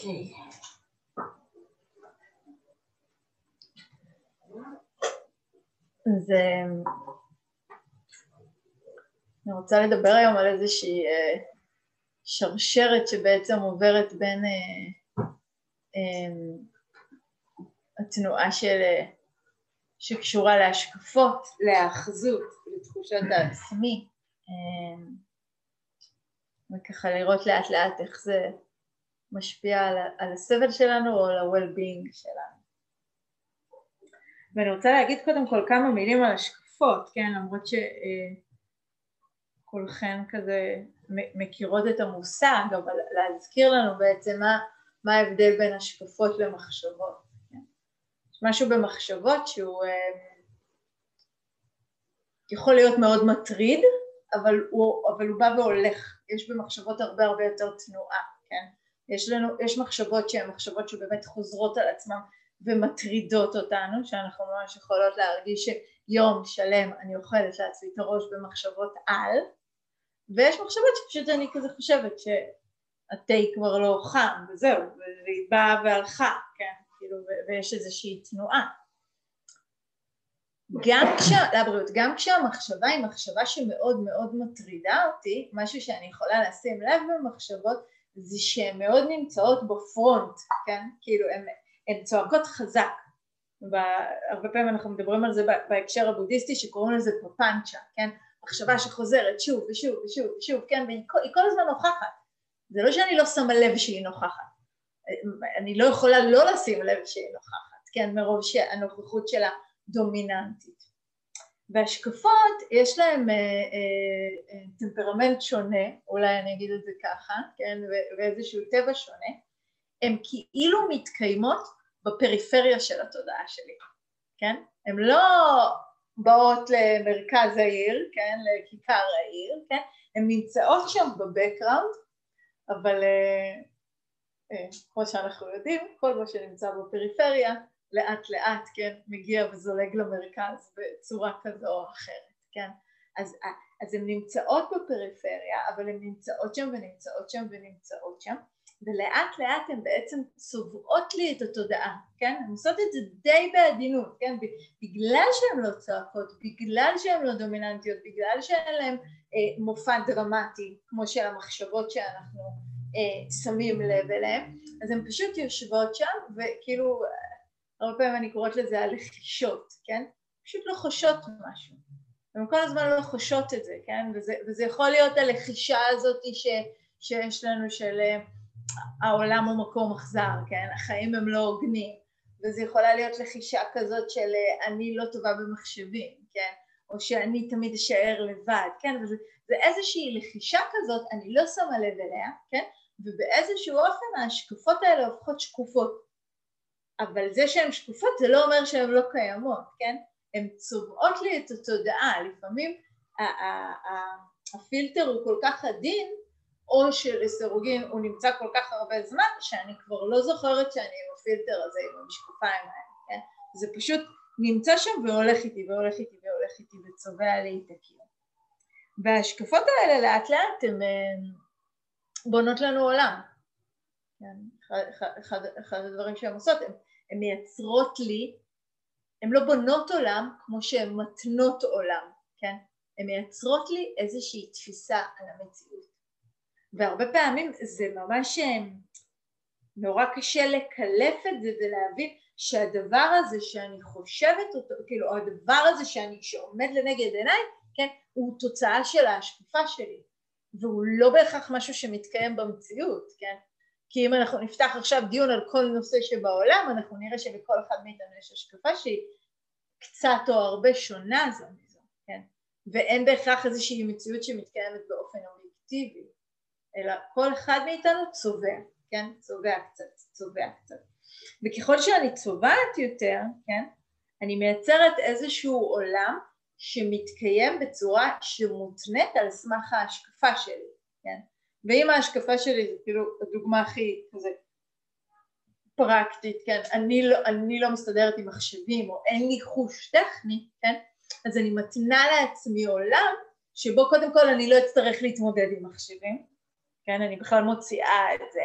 אוקיי. אז אה, אני רוצה לדבר היום על איזושהי אה, שרשרת שבעצם עוברת בין אה, התנועה של, שקשורה להשקפות, להאחזות, לתחושת העצמי, וככה לראות לאט לאט איך זה משפיע על, על הסבל שלנו או על ה-well-being שלנו. ואני רוצה להגיד קודם כל כמה מילים על השקפות, כן, למרות שכולכן כזה מכירות את המושג, אבל להזכיר לנו בעצם מה, מה ההבדל בין השקפות למחשבות. כן? יש משהו במחשבות שהוא אה, יכול להיות מאוד מטריד, אבל הוא, אבל הוא בא והולך, יש במחשבות הרבה הרבה יותר תנועה, כן? יש לנו, יש מחשבות שהן מחשבות שבאמת חוזרות על עצמן ומטרידות אותנו, שאנחנו ממש יכולות להרגיש שיום שלם אני אוכלת לעצמי את הראש במחשבות על, ויש מחשבות שפשוט אני כזה חושבת שהתה כבר לא חם וזהו, והיא באה והלכה, כן, כאילו, ויש איזושהי תנועה. גם, כש... לבריאות, גם כשהמחשבה היא מחשבה שמאוד מאוד מטרידה אותי, משהו שאני יכולה לשים לב במחשבות זה שהן מאוד נמצאות בפרונט, כן? כאילו הן צועקות חזק. והרבה פעמים אנחנו מדברים על זה בהקשר הבודהיסטי שקוראים לזה פפנצ'ה, כן? מחשבה שחוזרת שוב ושוב ושוב ושוב, כן? והיא כל הזמן נוכחת. זה לא שאני לא שמה לב שהיא נוכחת. אני לא יכולה לא לשים לב שהיא נוכחת, כן? מרוב שהנוכחות שלה דומיננטית. והשקפות יש להם אה, אה, אה, טמפרמנט שונה, אולי אני אגיד את זה ככה, כן, ואיזשהו טבע שונה, הן כאילו מתקיימות בפריפריה של התודעה שלי, כן? הן לא באות למרכז העיר, כן, לכיכר העיר, כן? הן נמצאות שם בבקראונד, אבל אה, אה, כמו שאנחנו יודעים, כל מה שנמצא בפריפריה לאט לאט, כן, מגיע וזולג למרכז בצורה כזו או אחרת, כן? אז, אז הן נמצאות בפריפריה, אבל הן נמצאות שם ונמצאות שם ונמצאות שם, ולאט לאט הן בעצם צובעות לי את התודעה, כן? הן עושות את זה די בעדינות, כן? בגלל שהן לא צועקות, בגלל שהן לא דומיננטיות, בגלל שאין להן אה, מופע דרמטי, כמו של המחשבות שאנחנו אה, שמים לב אליהן, אז הן פשוט יושבות שם, וכאילו הרבה פעמים אני קוראת לזה הלחישות, כן? פשוט לא חושות משהו. הן כל הזמן לא חושות את זה, כן? וזה, וזה יכול להיות הלחישה הזאת ש, שיש לנו של אה, העולם הוא מקום אכזר, כן? החיים הם לא הוגנים. וזה יכולה להיות לחישה כזאת של אה, אני לא טובה במחשבים, כן? או שאני תמיד אשאר לבד, כן? וזה איזושהי לחישה כזאת, אני לא שמה לב אליה, כן? ובאיזשהו אופן ההשקפות האלה הופכות שקופות. אבל זה שהן שקופות זה לא אומר שהן לא קיימות, כן? הן צובעות לי את התודעה, לפעמים הפילטר הוא כל כך עדין, או שלסירוגין הוא נמצא כל כך הרבה זמן, שאני כבר לא זוכרת שאני עם הפילטר הזה, עם המשקופיים האלה, כן? זה פשוט נמצא שם והולך איתי והולך איתי והולך איתי וצובע לי את הקיום. וההשקפות האלה לאט לאט הן בונות לנו עולם. כן, אחד הדברים שהן עושות, הן הן מייצרות לי, הן לא בונות עולם כמו שהן מתנות עולם, כן? הן מייצרות לי איזושהי תפיסה על המציאות. והרבה פעמים זה ממש אה, נורא קשה לקלף את זה ולהבין שהדבר הזה שאני חושבת אותו, כאילו הדבר הזה שאני, שעומד לנגד עיניי, כן, הוא תוצאה של ההשקפה שלי, והוא לא בהכרח משהו שמתקיים במציאות, כן? כי אם אנחנו נפתח עכשיו דיון על כל נושא שבעולם, אנחנו נראה שלכל אחד מאיתנו יש השקפה שהיא קצת או הרבה שונה זו מזו, כן? ואין בהכרח איזושהי מציאות שמתקיימת באופן אובייקטיבי, אלא כל אחד מאיתנו צובע, כן? צובע קצת, צובע קצת. וככל שאני צובעת יותר, כן? אני מייצרת איזשהו עולם שמתקיים בצורה שמותנית על סמך ההשקפה שלי, כן? ואם ההשקפה שלי זה כאילו הדוגמה הכי כזה פרקטית, כן, אני לא, אני לא מסתדרת עם מחשבים או אין לי חוש טכני, כן, אז אני מתנה לעצמי עולם שבו קודם כל אני לא אצטרך להתמודד עם מחשבים, כן, אני בכלל מוציאה את זה,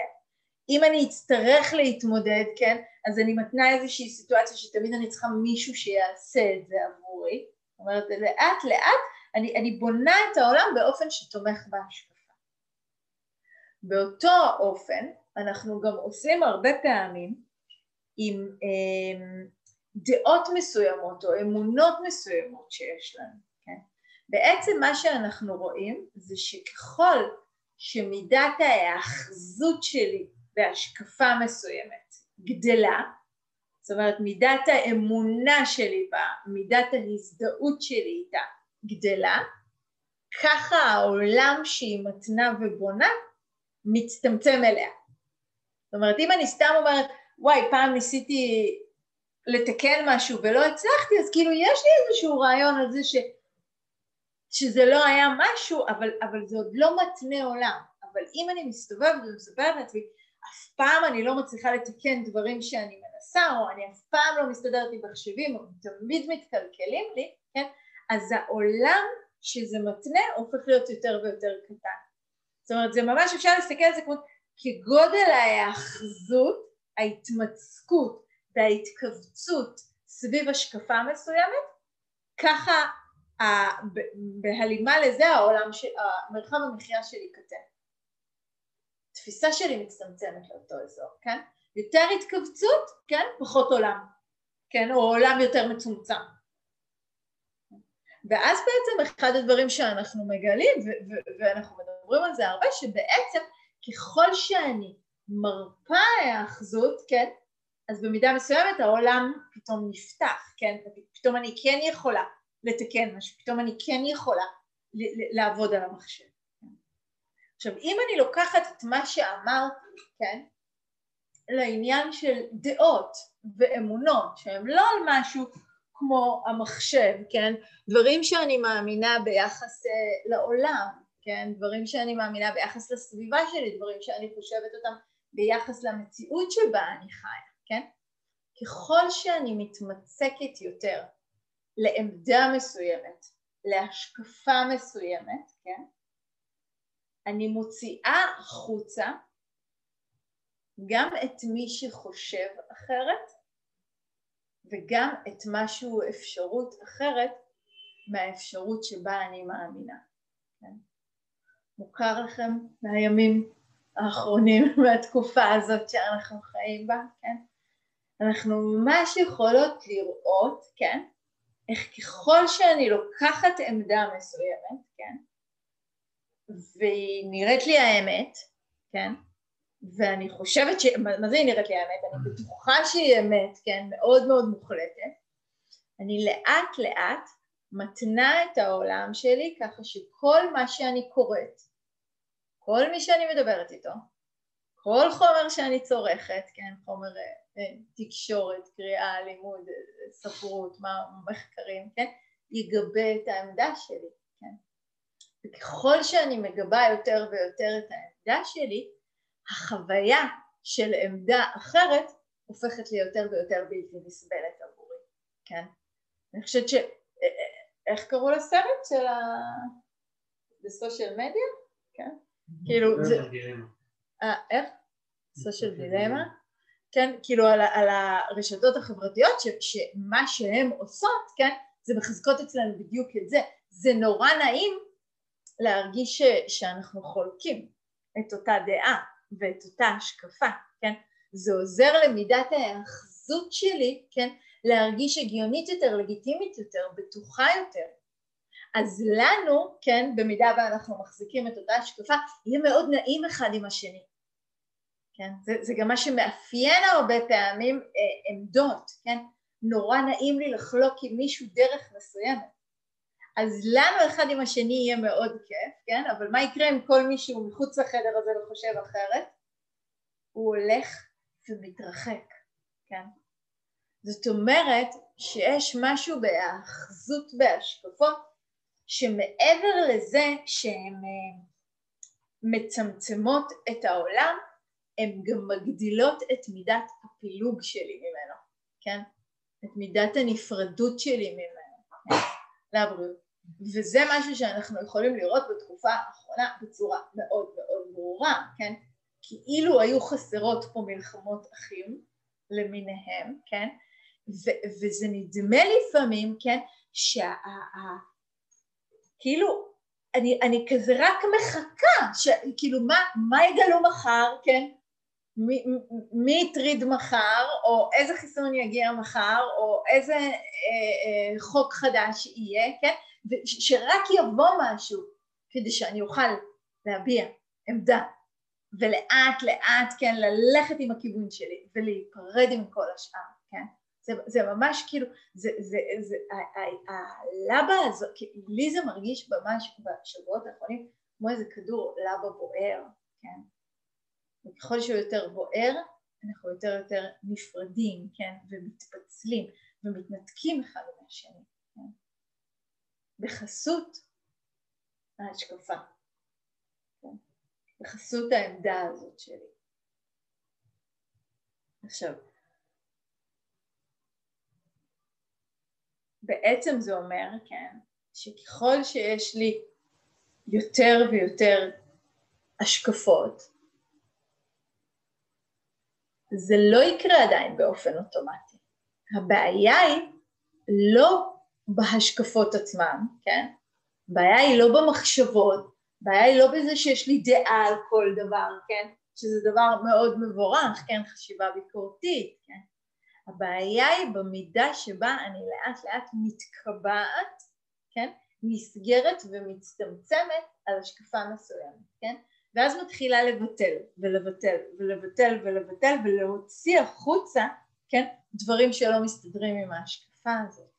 אם אני אצטרך להתמודד, כן, אז אני מתנה איזושהי סיטואציה שתמיד אני צריכה מישהו שיעשה את זה עבורי. זאת אומרת, לאט לאט אני, אני בונה את העולם באופן שתומך בהשקפה. באותו אופן אנחנו גם עושים הרבה פעמים עם אה, דעות מסוימות או אמונות מסוימות שיש לנו, כן? בעצם מה שאנחנו רואים זה שככל שמידת ההאחזות שלי בהשקפה מסוימת גדלה, זאת אומרת מידת האמונה שלי בה, מידת ההזדהות שלי איתה גדלה, ככה העולם שהיא מתנה ובונה מצטמצם אליה. זאת אומרת אם אני סתם אומרת וואי פעם ניסיתי לתקן משהו ולא הצלחתי אז כאילו יש לי איזשהו רעיון על זה ש, שזה לא היה משהו אבל, אבל זה עוד לא מתנה עולם. אבל אם אני מסתובבת ומספרת לעצמי אף פעם אני לא מצליחה לתקן דברים שאני מנסה או אני אף פעם לא מסתדרת עם מחשבים או תמיד מתקלקלים לי כן? אז העולם שזה מתנה הופך להיות יותר ויותר קטן זאת אומרת זה ממש אפשר להסתכל על זה כמו כגודל ההאחזות ההתמצקות וההתכווצות סביב השקפה מסוימת ככה בהלימה לזה העולם, מרחב המחיה שלי קטן התפיסה שלי מצטמצמת לאותו אזור, כן? יותר התכווצות, כן? פחות עולם, כן? או עולם יותר מצומצם. ואז בעצם אחד הדברים שאנחנו מגלים, ואנחנו מדברים על זה הרבה, שבעצם ככל שאני מרפה ההאחזות, כן? אז במידה מסוימת העולם פתאום נפתח, כן? פתאום אני כן יכולה לתקן משהו, פתאום אני כן יכולה לעבוד על המחשב. עכשיו אם אני לוקחת את מה שאמרתי, כן, לעניין של דעות ואמונות שהם לא על משהו כמו המחשב, כן, דברים שאני מאמינה ביחס אה, לעולם, כן, דברים שאני מאמינה ביחס לסביבה שלי, דברים שאני חושבת אותם ביחס למציאות שבה אני חיה, כן, ככל שאני מתמצקת יותר לעמדה מסוימת, להשקפה מסוימת, כן, אני מוציאה החוצה גם את מי שחושב אחרת וגם את משהו אפשרות אחרת מהאפשרות שבה אני מאמינה. כן? מוכר לכם מהימים האחרונים, מהתקופה הזאת שאנחנו חיים בה, כן? אנחנו ממש יכולות לראות, כן? איך ככל שאני לוקחת עמדה מסוימת, כן? והיא נראית לי האמת, כן? ואני חושבת ש... מה זה היא נראית לי האמת? אני בטוחה שהיא אמת, כן? מאוד מאוד מוחלטת. אני לאט לאט מתנה את העולם שלי ככה שכל מה שאני קוראת, כל מי שאני מדברת איתו, כל חומר שאני צורכת, כן, חומר אה, תקשורת, קריאה, לימוד, ספרות, מחקרים, כן, יגבה את העמדה שלי. וככל שאני מגבה יותר ויותר את העמדה שלי, החוויה של עמדה אחרת הופכת לי יותר ויותר בלתי נסבלת עבורי, כן? אני חושבת ש... אה, אה, איך קראו לסרט של ה... בסושיאל מדיה? כן? כאילו זה... אה, איך? סושיאל דילמה? כן? כאילו על, על הרשתות החברתיות ש, שמה שהן עושות, כן? זה מחזקות אצלנו בדיוק את זה. זה נורא נעים להרגיש ש, שאנחנו חולקים את אותה דעה ואת אותה השקפה, כן? זה עוזר למידת ההאחזות שלי, כן? להרגיש הגיונית יותר, לגיטימית יותר, בטוחה יותר. אז לנו, כן, במידה ואנחנו מחזיקים את אותה השקפה, יהיה מאוד נעים אחד עם השני. כן? זה, זה גם מה שמאפיין הרבה פעמים אה, עמדות, כן? נורא נעים לי לחלוק עם מישהו דרך מסוימת. אז לנו אחד עם השני יהיה מאוד כיף, כן? אבל מה יקרה אם כל מי שהוא מחוץ לחדר הזה וחושב אחרת? הוא הולך ומתרחק, כן? זאת אומרת שיש משהו בהאחזות בהשקפות שמעבר לזה שהן אה, מצמצמות את העולם, הן גם מגדילות את מידת הפילוג שלי ממנו, כן? את מידת הנפרדות שלי ממנו, כן? לבריאות. וזה משהו שאנחנו יכולים לראות בתקופה האחרונה בצורה מאוד מאוד ברורה, כן? כאילו היו חסרות פה מלחמות אחים למיניהם, כן? ו- וזה נדמה לפעמים, כן, שה... כאילו, אני, אני כזה רק מחכה, ש, כאילו מה, מה יגלו מחר, כן? מי יטריד מחר, או איזה חיסון יגיע מחר, או איזה אה, אה, חוק חדש יהיה, כן? שרק יבוא משהו כדי שאני אוכל להביע עמדה ולאט לאט כן ללכת עם הכיוון שלי ולהיפרד עם כל השאר כן זה, זה ממש כאילו זה, זה, זה הלבה הזאת לי זה מרגיש ממש בשבועות האחרונים כמו איזה כדור לבה בוער כן וככל שהוא יותר בוער אנחנו יותר יותר נפרדים כן ומתפצלים ומתנתקים אחד מהשני כן? בחסות ההשקפה בחסות העמדה הזאת שלי. עכשיו, בעצם זה אומר, כן, שככל שיש לי יותר ויותר השקפות, זה לא יקרה עדיין באופן אוטומטי. הבעיה היא לא בהשקפות עצמן, כן? הבעיה היא לא במחשבות, הבעיה היא לא בזה שיש לי דעה על כל דבר, כן? שזה דבר מאוד מבורך, כן? חשיבה ביקורתית, כן? הבעיה היא במידה שבה אני לאט לאט מתקבעת, כן? נסגרת ומצטמצמת על השקפה מסוימת, כן? ואז מתחילה לבטל ולבטל ולבטל ולבטל ולהוציא החוצה, כן? דברים שלא מסתדרים עם ההשקפה הזאת.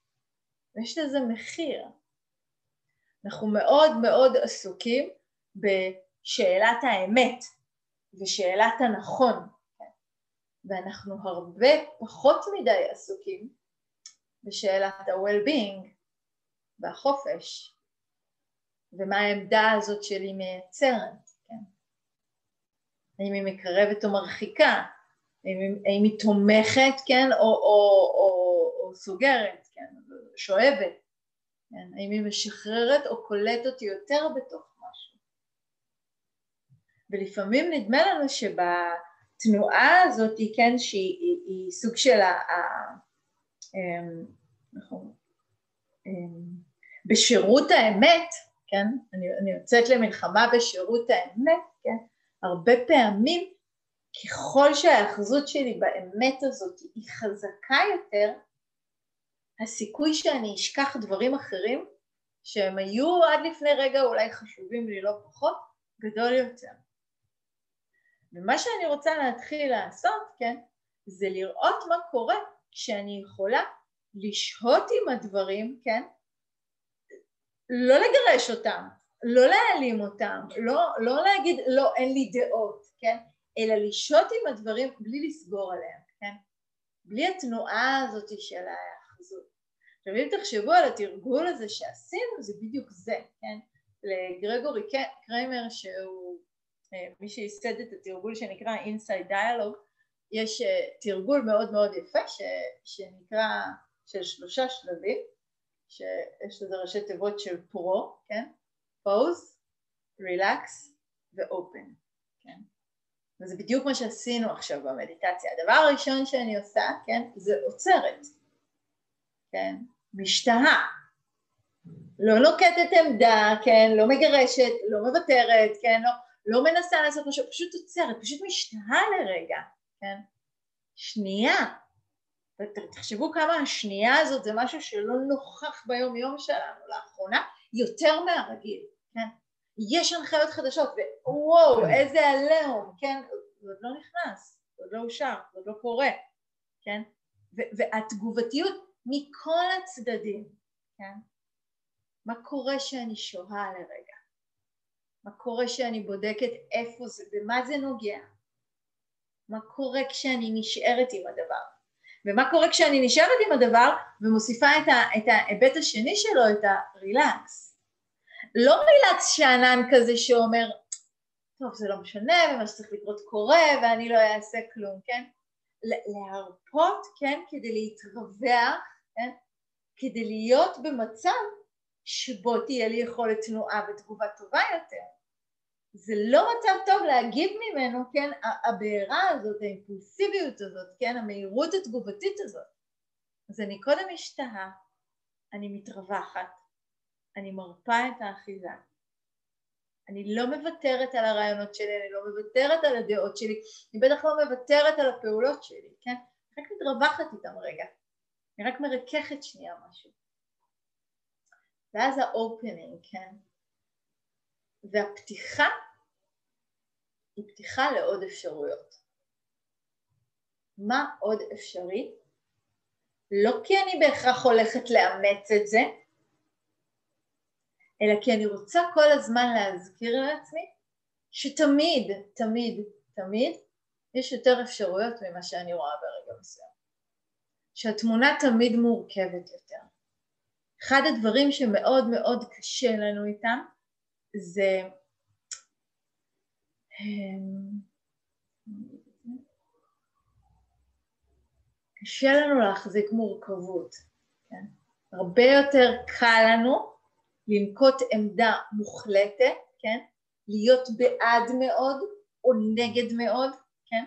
ויש לזה מחיר, אנחנו מאוד מאוד עסוקים בשאלת האמת ושאלת הנכון? ואנחנו הרבה פחות מדי עסוקים בשאלת ה-well-being והחופש ומה העמדה הזאת שלי מייצרת, כן? האם היא מקרבת או מרחיקה, האם, האם היא תומכת, כן, או, או, או, או סוגרת, כן, שואבת, כן? האם היא משחררת או קולטת יותר בתוך משהו. ולפעמים נדמה לנו שבתנועה הזאת, כן, שהיא היא, היא סוג של ה... אמ, נכון, אמ, בשירות האמת, כן, אני, אני יוצאת למלחמה בשירות האמת, כן, הרבה פעמים ככל שההאחזות שלי באמת הזאת היא חזקה יותר, הסיכוי שאני אשכח דברים אחרים שהם היו עד לפני רגע אולי חשובים לי לא פחות, גדול יותר. ומה שאני רוצה להתחיל לעשות, כן, זה לראות מה קורה כשאני יכולה לשהות עם הדברים, כן, לא לגרש אותם, לא להעלים אותם, לא, לא להגיד לא אין לי דעות, כן, אלא לשהות עם הדברים בלי לסגור עליהם, כן, בלי התנועה הזאת של ההאחזות. עכשיו אם תחשבו על התרגול הזה שעשינו זה בדיוק זה, כן? לגרגורי קריימר שהוא מי שייסד את התרגול שנקרא Inside Dialogue יש אה, תרגול מאוד מאוד יפה ש, שנקרא של שלושה שלבים שיש לזה ראשי תיבות של פרו, כן? פוז, רילקס ואופן, כן? וזה בדיוק מה שעשינו עכשיו במדיטציה. הדבר הראשון שאני עושה, כן, זה עוצרת, כן? משתהה, לא נוקטת עמדה, כן, לא מגרשת, לא מוותרת, כן, לא, לא מנסה לעשות משהו, פשוט עוצרת, פשוט משתהה לרגע, כן, שנייה, תחשבו כמה השנייה הזאת זה משהו שלא נוכח ביום יום שלנו לאחרונה, יותר מהרגיל, כן, יש הנחיות חדשות ווואו כן. איזה עליהום, כן, זה עוד לא נכנס, זה עוד לא אושר, זה עוד לא קורה, כן, והתגובתיות מכל הצדדים, כן? מה קורה שאני שוהה לרגע? מה קורה שאני בודקת איפה זה, במה זה נוגע? מה קורה כשאני נשארת עם הדבר? ומה קורה כשאני נשארת עם הדבר ומוסיפה את, ה, את ההיבט השני שלו, את הרילקס. לא רילקס שאנן כזה שאומר, טוב זה לא משנה ומה שצריך לקרות קורה ואני לא אעשה כלום, כן? להרפות, כן? כדי להתרווח כן? כדי להיות במצב שבו תהיה לי יכולת תנועה ותגובה טובה יותר. זה לא מצב טוב להגיב ממנו, כן, הבעירה הזאת, האימפולסיביות הזאת, כן, המהירות התגובתית הזאת. אז אני קודם משתהה, אני מתרווחת, אני מרפה את האחיזה, אני לא מוותרת על הרעיונות שלי, אני לא מוותרת על הדעות שלי, אני בטח לא מוותרת על הפעולות שלי, כן? רק מתרווחת איתם רגע, אני רק מרככת שנייה משהו. ואז האופנינג, כן? והפתיחה היא פתיחה לעוד אפשרויות. מה עוד אפשרי? לא כי אני בהכרח הולכת לאמץ את זה, אלא כי אני רוצה כל הזמן להזכיר לעצמי שתמיד, תמיד, תמיד יש יותר אפשרויות ממה שאני רואה ברגע מסוים. שהתמונה תמיד מורכבת יותר. אחד הדברים שמאוד מאוד קשה לנו איתם זה קשה לנו להחזיק מורכבות, כן? הרבה יותר קל לנו לנקוט עמדה מוחלטת, כן? להיות בעד מאוד או נגד מאוד, כן?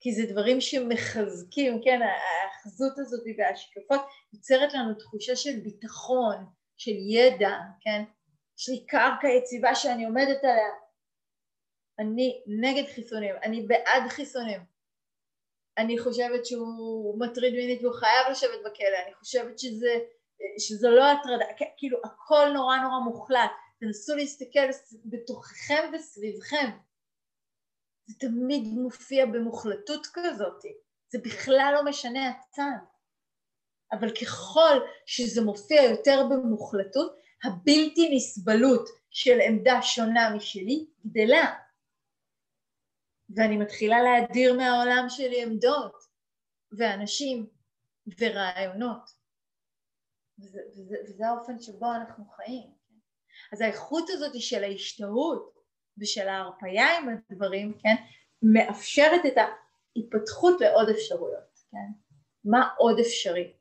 כי זה דברים שמחזקים, כן? האחזות הזאת וההשקפות יוצרת לנו תחושה של ביטחון, של ידע, כן? יש לי קרקע יציבה שאני עומדת עליה. אני נגד חיסונים, אני בעד חיסונים. אני חושבת שהוא מטריד מינית והוא חייב לשבת בכלא, אני חושבת שזה שזו לא הטרדה, כאילו הכל נורא נורא מוחלט, תנסו להסתכל בתוככם וסביבכם, זה תמיד מופיע במוחלטות כזאת, זה בכלל לא משנה הצד, אבל ככל שזה מופיע יותר במוחלטות, הבלתי נסבלות של עמדה שונה משלי גדלה, ואני מתחילה להדיר מהעולם שלי עמדות ואנשים ורעיונות. וזה, וזה, וזה האופן שבו אנחנו חיים. אז האיכות הזאת של ההשתהות ושל ההרפאיה עם הדברים, כן, מאפשרת את ההתפתחות לעוד אפשרויות, כן? מה עוד אפשרי?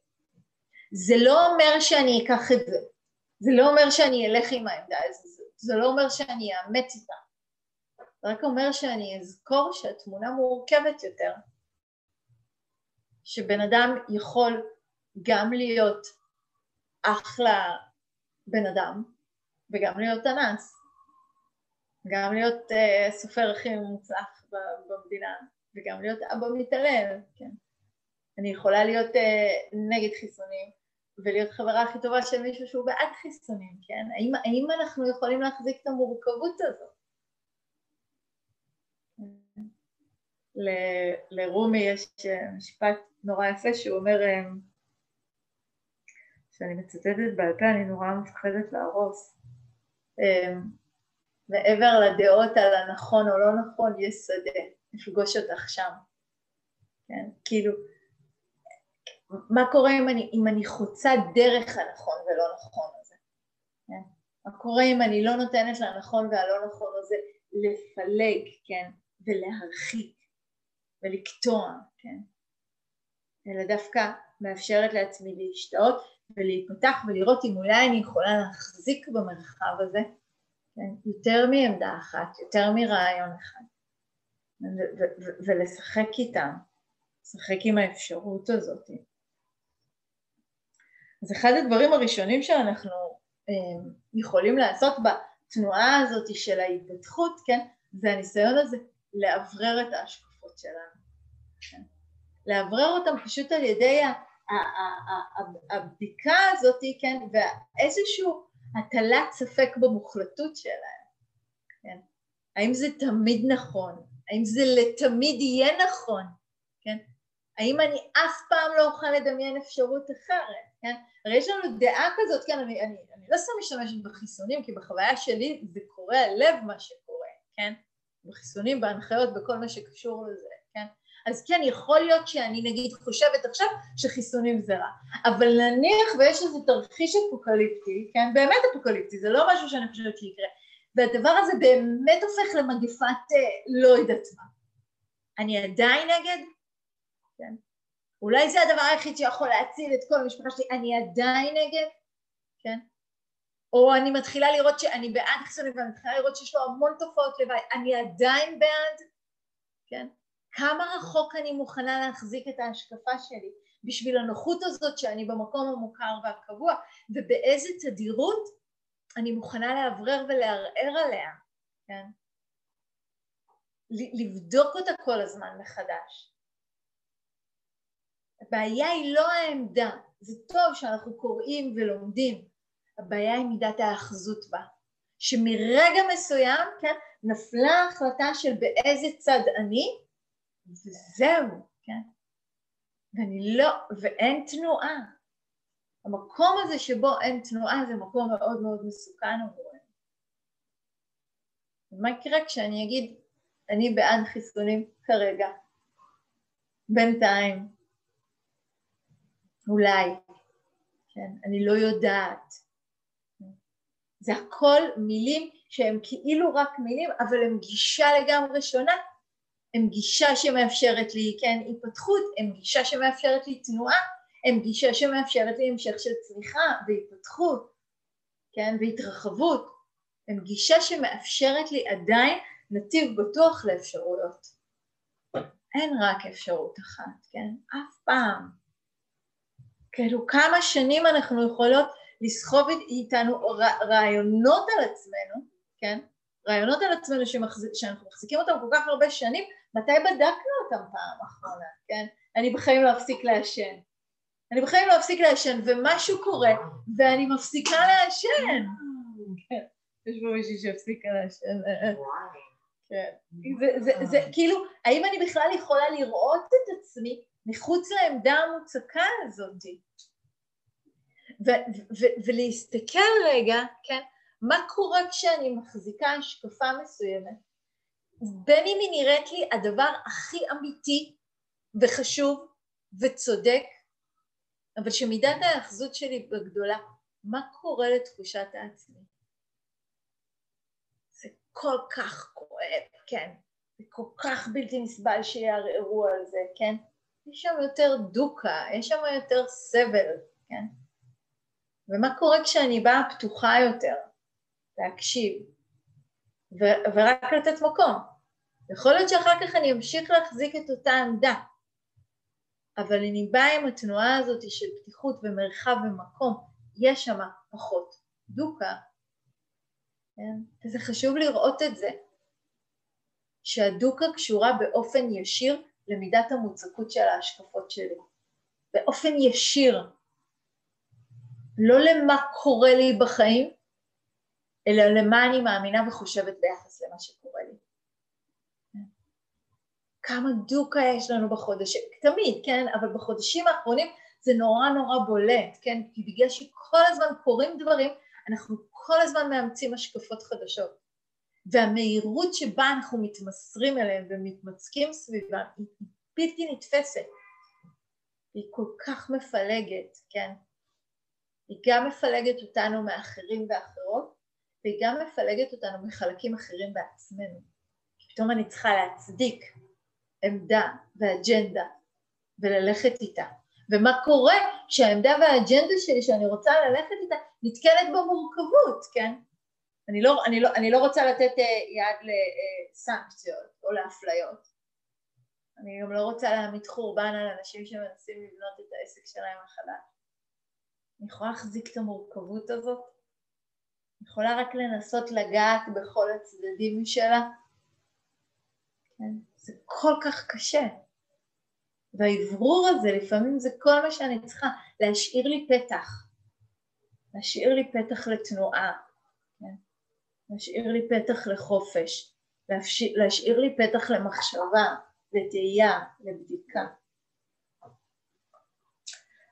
זה לא אומר שאני אקח את זה, זה לא אומר שאני אלך עם העמדה הזאת, זה לא אומר שאני אאמץ איתה, זה רק אומר שאני אזכור שהתמונה מורכבת יותר, שבן אדם יכול גם להיות אחלה בן אדם וגם להיות אנס, גם להיות uh, סופר הכי מוצלח במדינה וגם להיות אבא מתעלל, כן. אני יכולה להיות uh, נגד חיסונים ולהיות חברה הכי טובה של מישהו שהוא בעד חיסונים, כן? האם, האם אנחנו יכולים להחזיק את המורכבות הזאת? לרומי יש אה, משפט נורא יפה שהוא אומר שאני מצטטת בעל פה, אני נורא מפחדת להרוס. אמ, מעבר לדעות על הנכון או לא נכון, יש שדה, לפגוש אותך שם. כן, כאילו, מה קורה אם אני, אם אני חוצה דרך הנכון ולא נכון הזה? כן? מה קורה אם אני לא נותנת לנכון והלא נכון הזה לפלג, כן, ולהרחיק ולקטוע, כן, אלא דווקא מאפשרת לעצמי להשתאות ולהיפתח ולראות אם אולי אני יכולה להחזיק במרחב הזה כן, יותר מעמדה אחת, יותר מרעיון אחד. ולשחק איתם, לשחק עם האפשרות הזאת. אז אחד הדברים הראשונים שאנחנו אה, יכולים לעשות בתנועה הזאת של ההתפתחות, כן, זה הניסיון הזה לאוורר את ההשקפות שלנו. לאוורר אותם פשוט על ידי הבדיקה הזאת, כן, ואיזשהו הטלת ספק במוחלטות שלהם, כן, האם זה תמיד נכון, האם זה לתמיד יהיה נכון, כן, האם אני אף פעם לא אוכל לדמיין אפשרות אחרת, כן, הרי יש לנו דעה כזאת, כן, אני, אני, אני לא סתם משתמשת בחיסונים, כי בחוויה שלי זה קורע לב מה שקורה, כן, בחיסונים, בהנחיות, בכל מה שקשור לזה, כן, אז כן, יכול להיות שאני נגיד חושבת עכשיו שחיסונים זה רע, אבל נניח ויש איזה תרחיש אפוקליפטי, כן, באמת אפוקליפטי, זה לא משהו שאני חושבת שיקרה, והדבר הזה באמת הופך למגפת אה, לא יודעת מה. אני עדיין נגד? כן. אולי זה הדבר היחיד שיכול להציל את כל המשפחה שלי, אני עדיין נגד? כן. או אני מתחילה לראות שאני בעד חיסונים ואני מתחילה לראות שיש לו המון תופעות לוואי, אני עדיין בעד, כן? כמה רחוק אני מוכנה להחזיק את ההשקפה שלי בשביל הנוחות הזאת שאני במקום המוכר והקבוע, ובאיזה תדירות אני מוכנה לאוורר ולערער עליה, כן? לבדוק אותה כל הזמן מחדש. הבעיה היא לא העמדה, זה טוב שאנחנו קוראים ולומדים, הבעיה היא מידת האחזות בה, שמרגע מסוים, כן, נפלה ההחלטה של באיזה צד אני, וזהו, כן, ואני לא, ואין תנועה. המקום הזה שבו אין תנועה זה מקום מאוד מאוד מסוכן עבורנו. מה יקרה כשאני אגיד, אני בעד חיסונים כרגע, בינתיים, אולי, כן, אני לא יודעת. זה הכל מילים שהן כאילו רק מילים, אבל הן גישה לגמרי שונה. הן גישה שמאפשרת לי, כן, היפתחות, הן גישה שמאפשרת לי תנועה, הן גישה שמאפשרת לי המשך של צמיחה והתפתחות, כן, והתרחבות. הן גישה שמאפשרת לי עדיין נתיב בטוח לאפשרויות. אין רק אפשרות אחת, כן? אף פעם. כאילו כמה שנים אנחנו יכולות לסחוב איתנו רעיונות על עצמנו, כן? רעיונות על עצמנו שמחזיק, שאנחנו מחזיקים אותם כל כך הרבה שנים, מתי בדקנו אותם פעם אחרונה, כן? אני בחיים לא אפסיק לעשן. אני בחיים לא אפסיק לעשן, ומשהו קורה, ואני מפסיקה לעשן. כן, יש פה מישהי שהפסיקה לעשן. כן. זה כאילו, האם אני בכלל יכולה לראות את עצמי מחוץ לעמדה המוצקה הזאת. ולהסתכל רגע, כן, מה קורה כשאני מחזיקה השקפה מסוימת, בין אם היא נראית לי הדבר הכי אמיתי וחשוב וצודק, אבל שמידת ההאחזות שלי בגדולה, מה קורה לתחושת העצמי? זה כל כך כואב, כן, זה כל כך בלתי נסבל שיערערו על זה, כן? יש שם יותר דוקה, יש שם יותר סבל, כן? ומה קורה כשאני באה פתוחה יותר, להקשיב, ו- ורק לתת מקום. יכול להיות שאחר כך אני אמשיך להחזיק את אותה עמדה, אבל אני באה עם התנועה הזאת של פתיחות ומרחב ומקום, יש שם פחות דוקה, כן? וזה חשוב לראות את זה, שהדוקה קשורה באופן ישיר למידת המוצקות של ההשקפות שלי, באופן ישיר, לא למה קורה לי בחיים, אלא למה אני מאמינה וחושבת ביחס למה שקורה לי. כמה דוקה יש לנו בחודשים, תמיד, כן, אבל בחודשים האחרונים זה נורא נורא בולט, כן, כי בגלל שכל הזמן קורים דברים, אנחנו כל הזמן מאמצים השקפות חדשות. והמהירות שבה אנחנו מתמסרים אליהם ומתמצקים סביבם היא בלתי נתפסת. היא כל כך מפלגת, כן? היא גם מפלגת אותנו מאחרים ואחרות, והיא גם מפלגת אותנו מחלקים אחרים בעצמנו. פתאום אני צריכה להצדיק עמדה ואג'נדה וללכת איתה. ומה קורה כשהעמדה והאג'נדה שלי שאני רוצה ללכת איתה נתקלת במורכבות, כן? אני לא, אני, לא, אני לא רוצה לתת אה, יד לסנקציות או לאפליות. אני גם לא רוצה להעמיד חורבן על אנשים שמנסים לבנות את העסק שלהם מחדש. אני יכולה להחזיק את המורכבות הזאת, אני יכולה רק לנסות לגעת בכל הצדדים שלה. כן? זה כל כך קשה. והאוורור הזה לפעמים זה כל מה שאני צריכה, להשאיר לי פתח, להשאיר לי פתח לתנועה, כן? להשאיר לי פתח לחופש, להשאיר לי פתח למחשבה, לתהייה, לבדיקה.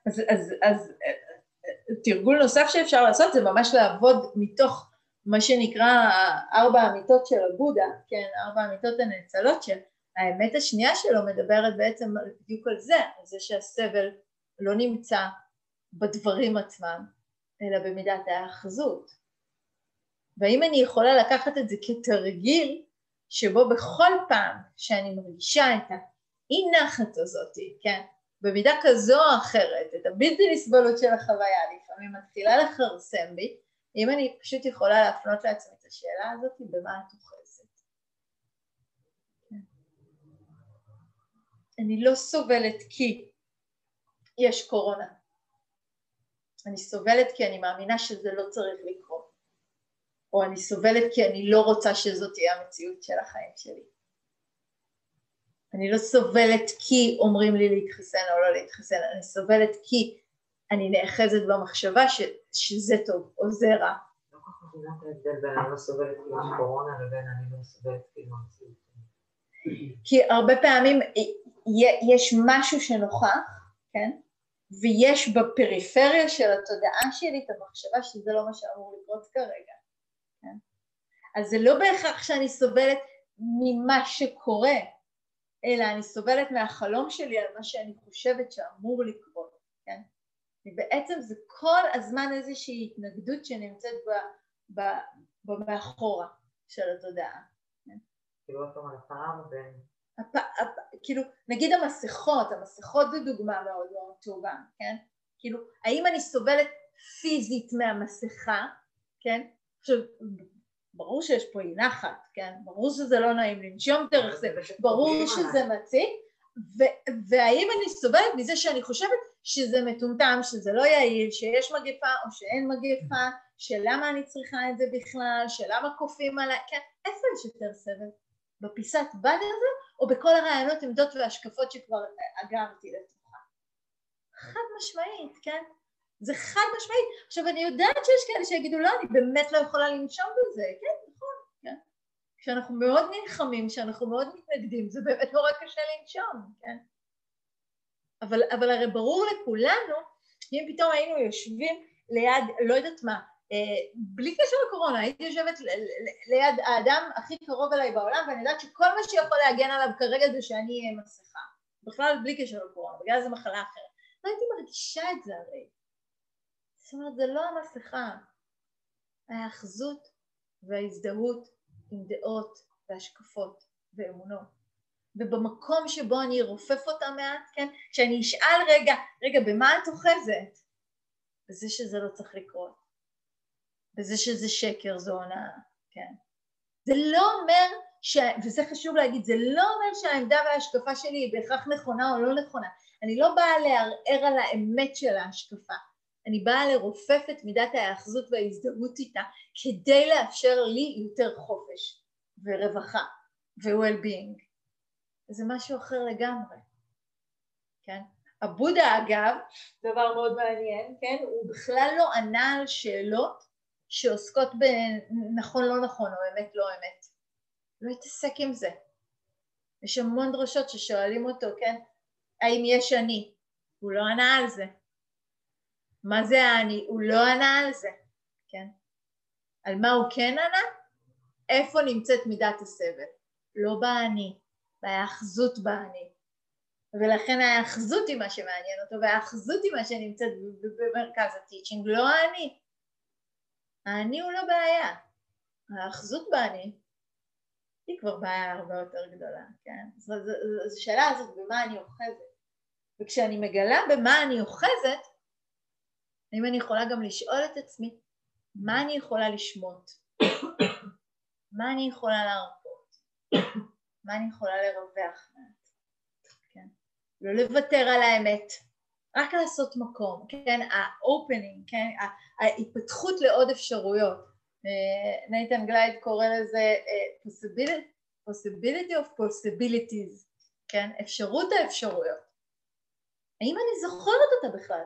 אז, אז, אז תרגול נוסף שאפשר לעשות זה ממש לעבוד מתוך מה שנקרא ארבע המיטות של הבודה, כן, ארבע המיטות הנאצלות שהאמת השנייה שלו מדברת בעצם בדיוק על זה, על זה שהסבל לא נמצא בדברים עצמם, אלא במידת ההאחזות. והאם אני יכולה לקחת את זה כתרגיל שבו בכל פעם שאני מרגישה את האי נחת הזאת, כן, במידה כזו או אחרת, את הבלתי נסבלות של החוויה, לפעמים מתחילה לכרסם בי, אם אני פשוט יכולה להפנות לעצמי את השאלה הזאת, במה את אוחזת? כן. אני לא סובלת כי יש קורונה. אני סובלת כי אני מאמינה שזה לא צריך לקרות. או אני סובלת כי אני לא רוצה שזאת תהיה המציאות של החיים שלי. אני לא סובלת כי אומרים לי להתחסן או לא להתחסן, אני סובלת כי אני נאחזת במחשבה ש, שזה טוב או זה רע. לא כל כך מבינה את ההבדל בין אני לא סובלת כי יש קורונה לבין אני לא סובלת כי לא המציאות. כי הרבה פעמים יש משהו שנוכח, כן? ויש בפריפריה של התודעה שלי את המחשבה שזה לא מה שאמור לקרות כרגע. כן? אז זה לא בהכרח שאני סובלת ממה שקורה, אלא אני סובלת מהחלום שלי על מה שאני חושבת שאמור לקרות, כן? ובעצם זה כל הזמן איזושהי התנגדות שנמצאת ב, ב, במאחורה של התודעה. כן? כאילו עוד פעם על הפער בין... הפ, הפ, כאילו, נגיד המסכות, המסכות זו דוגמה מאוד מאוד טובה, כן? כאילו, האם אני סובלת פיזית מהמסכה, כן? עכשיו, ברור שיש פה אי נחת, כן? ברור שזה לא נעים לנשום דרך זה, ברור שזה מציק, והאם אני סובלת מזה שאני חושבת שזה מטומטם, שזה לא יעיל, שיש מגפה או שאין מגפה, שלמה אני צריכה את זה בכלל, שלמה כופים עליי, כן, איפה יש יותר סבל? בפיסת בד הזה, או בכל הרעיונות, עמדות והשקפות שכבר אגרתי לתוכה? חד משמעית, כן? זה חד משמעית. עכשיו אני יודעת שיש כאלה שיגידו לא, אני באמת לא יכולה לנשום בזה, כן, נכון, כן. כשאנחנו מאוד נלחמים, כשאנחנו מאוד מתנגדים, זה באמת נורא קשה לנשום, כן. אבל, אבל הרי ברור לכולנו, אם פתאום היינו יושבים ליד, לא יודעת מה, אה, בלי קשר לקורונה, הייתי יושבת ליד האדם הכי קרוב אליי בעולם ואני יודעת שכל מה שיכול להגן עליו כרגע זה שאני אהיה מסכה, בכלל בלי קשר לקורונה, בגלל זה מחלה אחרת. לא הייתי מרגישה את זה הרי. זאת אומרת, זה לא המסכה, ההאחזות וההזדהות עם דעות והשקפות ואמונות. ובמקום שבו אני ארופף אותה מעט, כן? כשאני אשאל רגע, רגע, במה את אוחזת? בזה שזה לא צריך לקרות. בזה שזה שקר, זו הונאה, כן? זה לא אומר, ש... וזה חשוב להגיד, זה לא אומר שהעמדה וההשקפה שלי היא בהכרח נכונה או לא נכונה. אני לא באה לערער על האמת של ההשקפה. אני באה לרופף את מידת ההאחזות וההזדהות איתה כדי לאפשר לי יותר חופש ורווחה ו-well-being. זה משהו אחר לגמרי, כן? הבודה אגב, דבר מאוד מעניין, כן? הוא בכלל לא ענה על שאלות שעוסקות בנכון לא נכון או אמת לא אמת. לא התעסק עם זה. יש המון דרשות ששואלים אותו, כן? האם יש אני? הוא לא ענה על זה. מה זה האני? הוא לא ענה על זה, כן? על מה הוא כן ענה? איפה נמצאת מידת הסבל? לא באני, בהאחזות באני. ולכן ההאחזות היא מה שמעניין אותו, וההאחזות היא מה שנמצאת במרכז הטיצ'ינג, לא האני. האני הוא לא בעיה. ההאחזות באני היא כבר בעיה הרבה יותר גדולה, כן? אז השאלה הזאת במה אני אוחזת. וכשאני מגלה במה אני אוחזת, האם אני יכולה גם לשאול את עצמי מה אני יכולה לשמוט? מה אני יכולה להרפות? מה אני יכולה לרווח מעט? כן? לא לוותר על האמת, רק לעשות מקום, כן? ה-opening, כן? ההתפתחות לעוד אפשרויות. אה, נייתן גלייד קורא לזה אה, possibility, possibility of possibilities, כן? אפשרות האפשרויות. האם אני זוכרת אותה בכלל?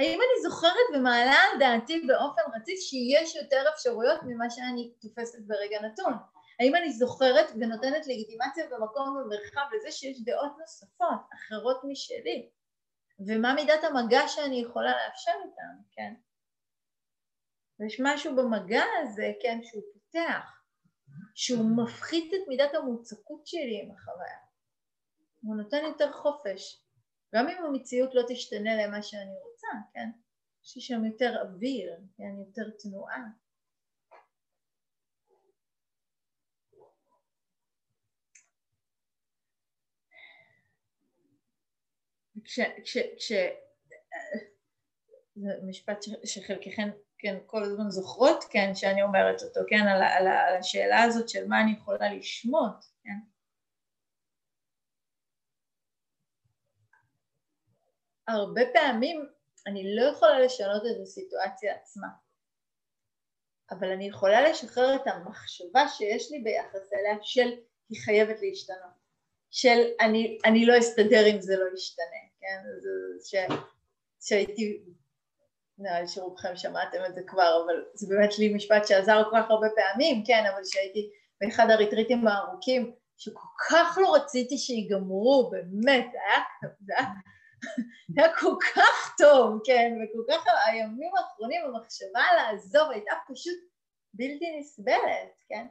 האם אני זוכרת ומעלה על דעתי באופן רציף שיש יותר אפשרויות ממה שאני תופסת ברגע נתון? האם אני זוכרת ונותנת לגיטימציה במקום ומרחב לזה שיש דעות נוספות, אחרות משלי? ומה מידת המגע שאני יכולה לאפשר איתן, כן? ויש משהו במגע הזה, כן, שהוא פותח, שהוא מפחית את מידת המוצקות שלי עם החוויה. הוא נותן יותר חופש, גם אם המציאות לא תשתנה למה שאני רוצה, כן? יש לי שם יותר אוויר, כן? יותר תנועה. כש... כש, כש זה משפט שחלקכם כן, כל הזמן זוכרות, כן, שאני אומרת אותו, כן, על, על, על השאלה הזאת של מה אני יכולה לשמוט, כן. הרבה פעמים אני לא יכולה לשנות את הסיטואציה עצמה, אבל אני יכולה לשחרר את המחשבה שיש לי ביחס אליה של היא חייבת להשתנות, של אני, אני לא אסתדר אם זה לא ישתנה, כן, ש, שהייתי נראה לי שרובכם שמעתם את זה כבר, אבל זה באמת לי משפט שעזר כל כך הרבה פעמים, כן, אבל שהייתי באחד הריטריטים הארוכים, שכל כך לא רציתי שיגמרו, באמת, זה היה, זה היה, היה כל כך טוב, כן, וכל כך הימים האחרונים המחשבה לעזוב הייתה פשוט בלתי נסבלת, כן?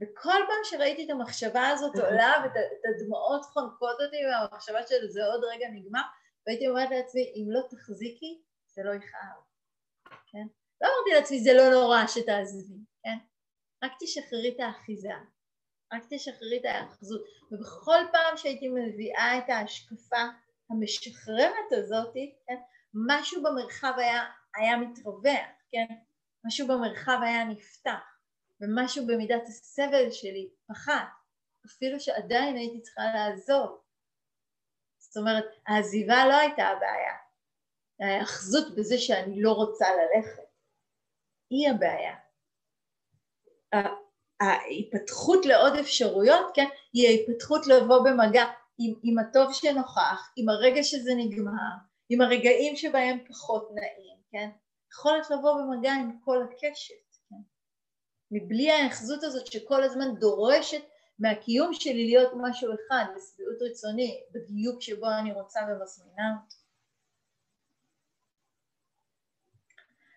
וכל פעם שראיתי את המחשבה הזאת עולה ואת הדמעות חונקות אותי והמחשבה של זה עוד רגע נגמר, והייתי אומרת לעצמי, אם לא תחזיקי, זה לא יכאב, כן? לא אמרתי לעצמי זה לא נורא שתעזבי, כן? רק תשחררי את האחיזה, רק תשחררי את האחזות, ובכל פעם שהייתי מביאה את ההשקפה המשחררת הזאת, כן? משהו במרחב היה, היה מתרווח, כן? משהו במרחב היה נפתח, ומשהו במידת הסבל שלי פחת, אפילו שעדיין הייתי צריכה לעזוב. זאת אומרת, העזיבה לא הייתה הבעיה, ההאחזות בזה שאני לא רוצה ללכת, היא הבעיה. ההתפתחות לעוד אפשרויות, כן, היא ההתפתחות לבוא במגע עם, עם הטוב שנוכח, עם הרגע שזה נגמר, עם הרגעים שבהם פחות נעים, כן, יכולת לבוא במגע עם כל הקשת, כן, מבלי ההאחזות הזאת שכל הזמן דורשת מהקיום שלי להיות משהו אחד, לשביעות רצוני, בדיוק שבו אני רוצה ומזמינה אותו.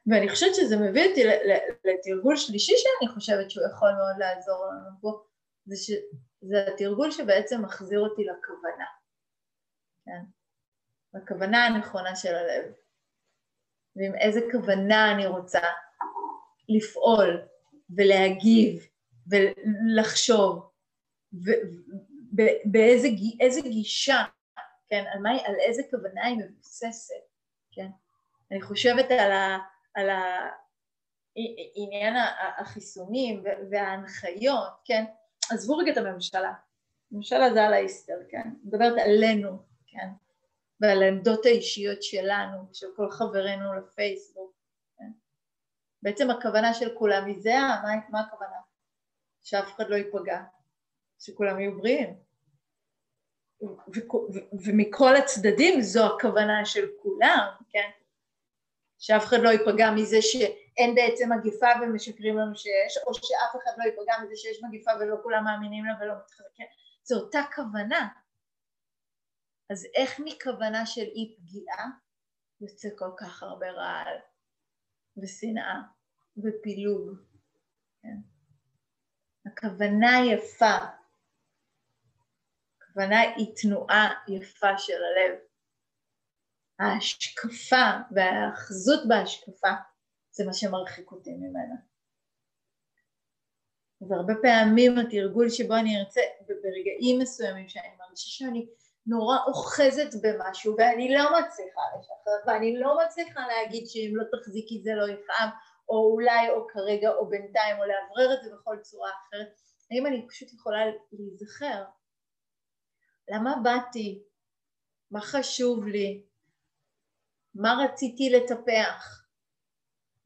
ואני חושבת שזה מביא אותי לתרגול שלישי שאני חושבת שהוא יכול מאוד לעזור לנו פה, זה, זה התרגול שבעצם מחזיר אותי לכוונה, כן? לכוונה הנכונה של הלב, ועם איזה כוונה אני רוצה לפעול ולהגיב ולחשוב, ובאיזה גישה, כן, על, מה, על איזה כוונה היא מבוססת, כן? אני חושבת על, ה, על עניין החיסונים וההנחיות, כן? עזבו רגע את הממשלה, הממשלה זה על האיסטר, כן? מדברת עלינו, כן? ועל העמדות האישיות שלנו, של כל חברינו לפייסבוק, כן? בעצם הכוונה של כולם היא זה, מה, מה הכוונה? שאף אחד לא ייפגע, שכולם יהיו בריאים. ומכל הצדדים זו הכוונה של כולם, כן? שאף אחד לא ייפגע מזה שאין בעצם מגיפה ומשקרים לנו שיש, או שאף אחד לא ייפגע מזה שיש מגיפה ולא כולם מאמינים לה ולא מתחזקים, זו אותה כוונה. אז איך מכוונה של אי פגיעה יוצא כל כך הרבה רעל ושנאה ופילוג? כן? הכוונה יפה, הכוונה היא תנועה יפה של הלב. ההשקפה וההאחזות בהשקפה זה מה שמרחיק אותי ממנה. והרבה פעמים התרגול שבו אני ארצה ברגעים מסוימים שאני מרגישה שאני נורא אוחזת במשהו ואני לא מצליחה לשחרר ואני לא מצליחה להגיד שאם לא תחזיקי זה לא יכאב או אולי או כרגע או בינתיים או לאוורר את זה בכל צורה אחרת האם אני פשוט יכולה להיזכר למה באתי? מה חשוב לי? מה רציתי לטפח,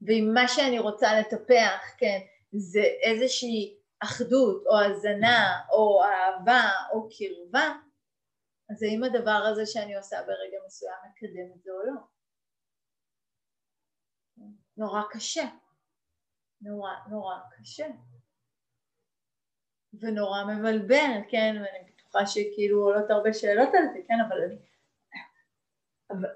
ואם מה שאני רוצה לטפח, כן, זה איזושהי אחדות או הזנה או אהבה או קרבה, אז האם הדבר הזה שאני עושה ברגע מסוים מקדם את זה או לא? נורא קשה, נורא נורא קשה, ונורא מבלבל, כן, ואני בטוחה שכאילו עולות הרבה שאלות על זה, כן, אבל אני... אבל,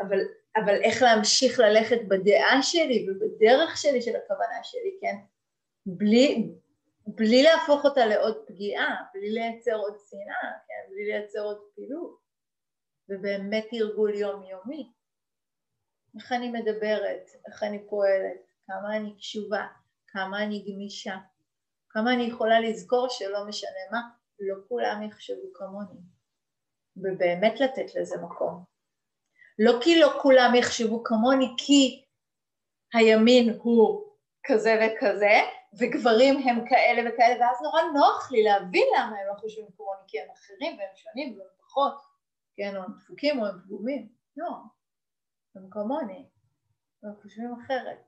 אבל, אבל איך להמשיך ללכת בדעה שלי ובדרך שלי של הכוונה שלי, כן? בלי, בלי להפוך אותה לעוד פגיעה, בלי לייצר עוד שנאה, כן? בלי לייצר עוד פעילות, ובאמת תרגול יומיומי. איך אני מדברת, איך אני פועלת, כמה אני קשובה, כמה אני גמישה, כמה אני יכולה לזכור שלא משנה מה, לא כולם יחשבו כמוני, ובאמת לתת לזה מקום. לא כי לא כולם יחשבו כמוני, כי הימין הוא כזה וכזה, וגברים הם כאלה וכאלה, ואז נורא נוח לי להבין למה הם לא חושבים כמוני, כי הם אחרים והם שונים והם פחות, כן, או הם דפוקים או הם פגומים, לא, הם כמוני, הם חושבים אחרת.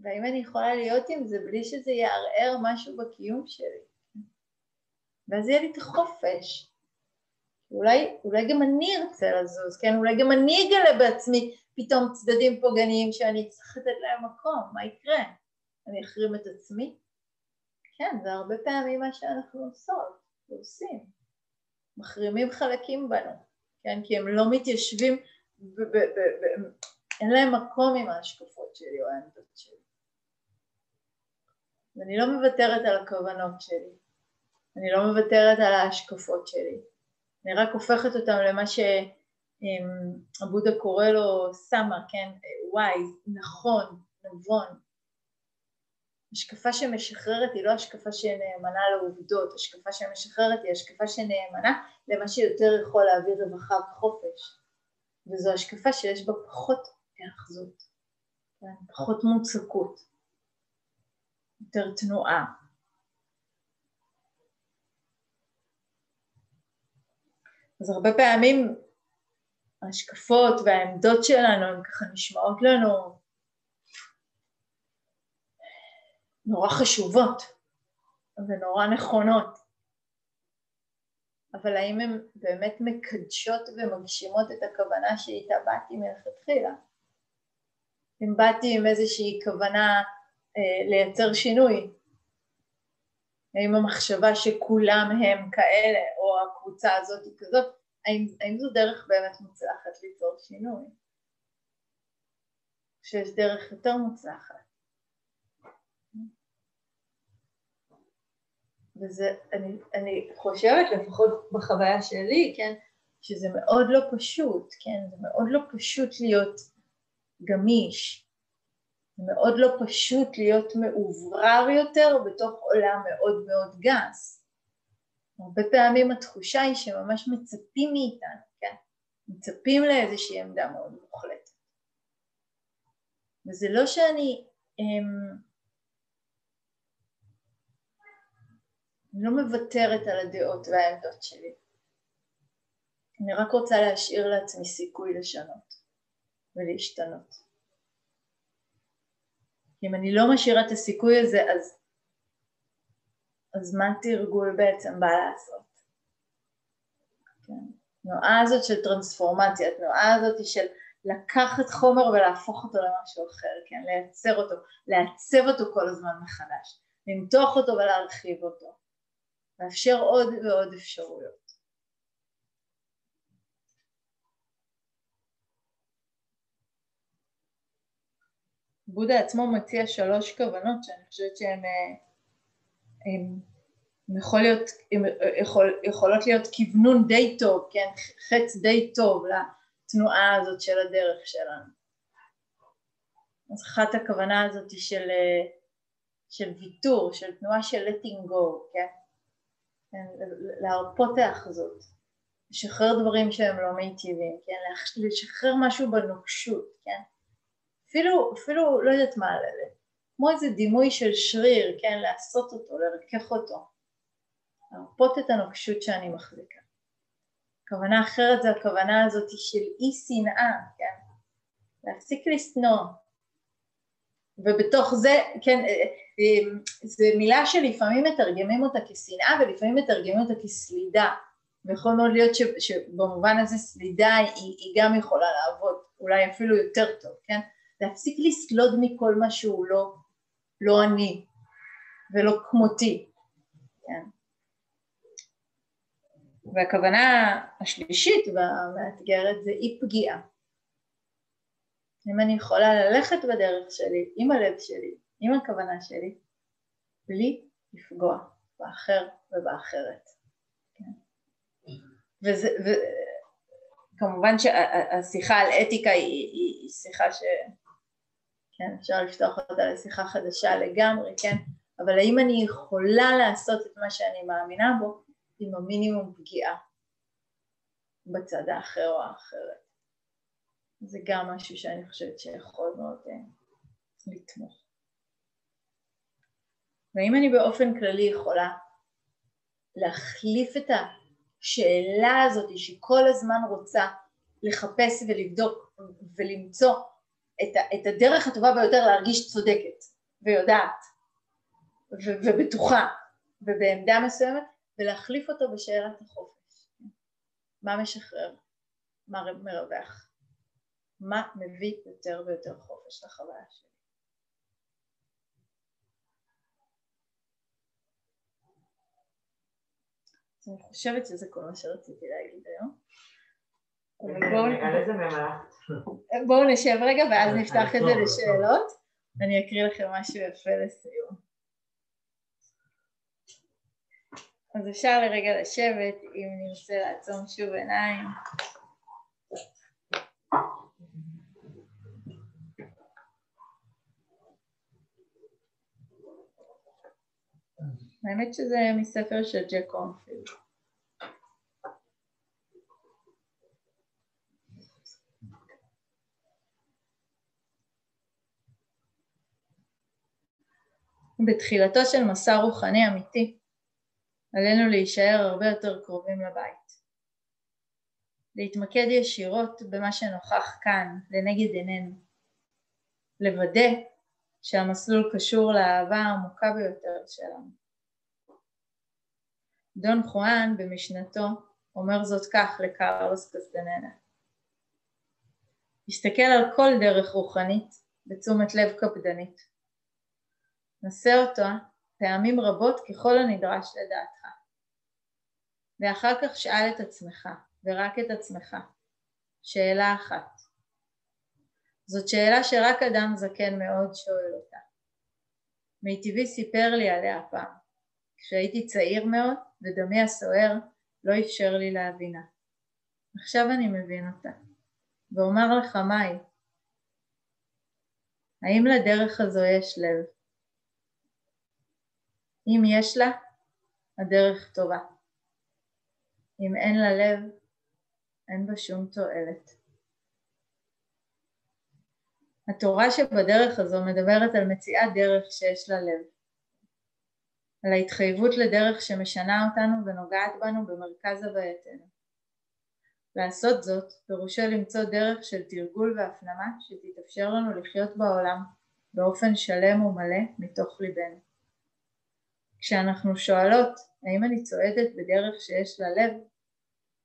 והאם אני יכולה להיות עם זה בלי שזה יערער משהו בקיום שלי? ואז יהיה לי את החופש. אולי, אולי גם אני ארצה לזוז, כן? אולי גם אני אגלה בעצמי פתאום צדדים פוגעניים שאני צריך לתת להם מקום, מה יקרה? אני אחרים את עצמי? כן, זה הרבה פעמים מה שאנחנו עושות ועושים. מחרימים חלקים בנו, כן? כי הם לא מתיישבים, אין להם מקום עם ההשקפות שלי או העמדות שלי. ואני לא מוותרת על הכוונות שלי, אני לא מוותרת על ההשקפות שלי, אני רק הופכת אותם למה שעבודה קורא לו סמה, כן, וואי, נכון, נבון. השקפה שמשחררת היא לא השקפה שנאמנה לעובדות, השקפה שמשחררת היא השקפה שנאמנה למה שיותר יכול להביא רווחה וחופש. וזו השקפה שיש בה פחות היאחזות, כן? פחות מוצקות. יותר תנועה. אז הרבה פעמים ההשקפות והעמדות שלנו הן ככה נשמעות לנו נורא חשובות ונורא נכונות, אבל האם הן באמת מקדשות ומגשימות את הכוונה שאיתה באתי מלכתחילה? אם באתי עם איזושהי כוונה אה, לייצר שינוי. האם המחשבה שכולם הם כאלה, הקבוצה הזאת היא כזאת, האם, האם זו דרך באמת מוצלחת ליצור שינוי? שיש דרך יותר מוצלחת. וזה, אני, אני חושבת, לפחות בחוויה שלי, כן, שזה מאוד לא פשוט, כן, זה מאוד לא פשוט להיות גמיש, מאוד לא פשוט להיות מאוברר יותר בתוך עולם מאוד מאוד גס. הרבה פעמים התחושה היא שממש מצפים מאיתנו, כן? מצפים לאיזושהי עמדה מאוד מוחלטת. וזה לא שאני אמ, לא מוותרת על הדעות והעמדות שלי. אני רק רוצה להשאיר לעצמי סיכוי לשנות ולהשתנות. אם אני לא משאירה את הסיכוי הזה, אז, אז מה תרגול בעצם בא לעשות? כן. התנועה הזאת של טרנספורמציה, התנועה הזאת של לקחת חומר ולהפוך אותו למשהו אחר, כן? לייצר אותו, לעצב אותו כל הזמן מחדש, למתוח אותו ולהרחיב אותו, לאפשר עוד ועוד אפשרויות. בודה עצמו מציע שלוש כוונות שאני חושבת שהן יכול להיות, יכול, יכולות להיות כוונון די טוב, כן, חץ די טוב לתנועה הזאת של הדרך שלנו. אז אחת הכוונה הזאת של, של ויתור, של תנועה של letting go, כן, כן להרפות האחזות, לשחרר דברים שהם לא מיטיבים, כן, לשחרר משהו בנוקשות, כן, אפילו, אפילו לא יודעת מה, כמו איזה דימוי של שריר, כן, לעשות אותו, לרכך אותו, להרפות את הנוקשות שאני מחזיקה. כוונה אחרת זה הכוונה הזאת של אי שנאה, כן, להפסיק לשנוא, ובתוך זה, כן, אה, אה, זו מילה שלפעמים מתרגמים אותה כשנאה ולפעמים מתרגמים אותה כסלידה, ויכול מאוד להיות ש, שבמובן הזה סלידה היא, היא גם יכולה לעבוד, אולי אפילו יותר טוב, כן? להפסיק לסלוד מכל מה שהוא לא, לא אני ולא כמותי, כן. והכוונה השלישית והמאתגרת זה אי פגיעה. אם אני יכולה ללכת בדרך שלי, עם הלב שלי, עם הכוונה שלי, בלי לפגוע באחר ובאחרת. כן. וזה, וכמובן שהשיחה על אתיקה היא, היא, היא שיחה ש... כן, אפשר לפתוח אותה לשיחה חדשה לגמרי, כן, אבל האם אני יכולה לעשות את מה שאני מאמינה בו עם המינימום פגיעה בצד האחר או האחרת. זה גם משהו שאני חושבת שיכול מאוד אה, לתמוך. והאם אני באופן כללי יכולה להחליף את השאלה הזאת שכל הזמן רוצה לחפש ולבדוק ולמצוא את, את הדרך הטובה ביותר להרגיש צודקת ויודעת ו, ובטוחה ובעמדה מסוימת ולהחליף אותו בשאלת החופש. מה משחרר? מה מרווח? מה מביא יותר ויותר חופש לחוויה שלי? אז אני חושבת שזה כל מה שרציתי להגיד היום. בואו נשב רגע ואז נפתח את זה לשאלות. אני אקריא לכם משהו יפה לסיום. אז אפשר לרגע לשבת אם נרצה לעצום שוב עיניים. האמת שזה מספר של ג'ק קורנפילד. בתחילתו של מסע רוחני אמיתי, עלינו להישאר הרבה יותר קרובים לבית. להתמקד ישירות במה שנוכח כאן, לנגד עינינו. לוודא שהמסלול קשור לאהבה העמוקה ביותר שלנו. דון חואן במשנתו אומר זאת כך לקרלוס קסטננה: הסתכל על כל דרך רוחנית בתשומת לב קפדנית. נסה אותה פעמים רבות ככל הנדרש לדעתך. ואחר כך שאל את עצמך, ורק את עצמך, שאלה אחת. זאת שאלה שרק אדם זקן מאוד שואל אותה. מיטיבי סיפר לי עליה פעם. כשהייתי צעיר מאוד ודמי הסוער לא אפשר לי להבינה. עכשיו אני מבין אותה, ואומר לך מהי. האם לדרך הזו יש לב? אם יש לה, הדרך טובה. אם אין לה לב, אין בה שום תועלת. התורה שבדרך הזו מדברת על מציאת דרך שיש לה לב. על ההתחייבות לדרך שמשנה אותנו ונוגעת בנו במרכז הווייתנו. לעשות זאת פירושו למצוא דרך של תרגול והפנמה שתתאפשר לנו לחיות בעולם באופן שלם ומלא מתוך ליבנו. כשאנחנו שואלות האם אני צועדת בדרך שיש לה לב,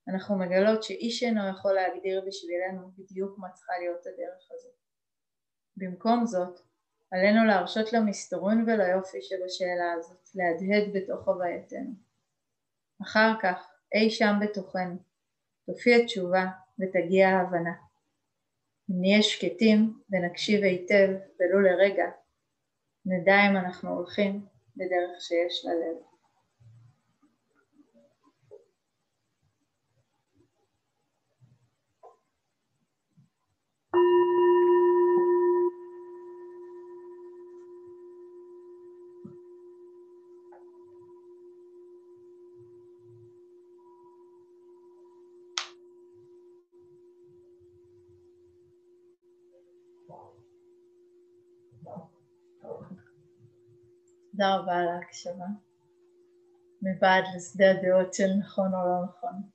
אנחנו מגלות שאיש אינו יכול להגדיר בשבילנו בדיוק מה צריכה להיות הדרך הזאת. במקום זאת, עלינו להרשות למסתורין וליופי שבשאלה הזאת להדהד בתוך הווייתנו. אחר כך, אי שם בתוכנו, תופיע תשובה ותגיע ההבנה. אם נהיה שקטים ונקשיב היטב ולו לרגע, נדע אם אנחנו הולכים בדרך שיש ללב. תודה רבה על ההקשבה. מבעד לשדה הדעות של נכון או לא נכון.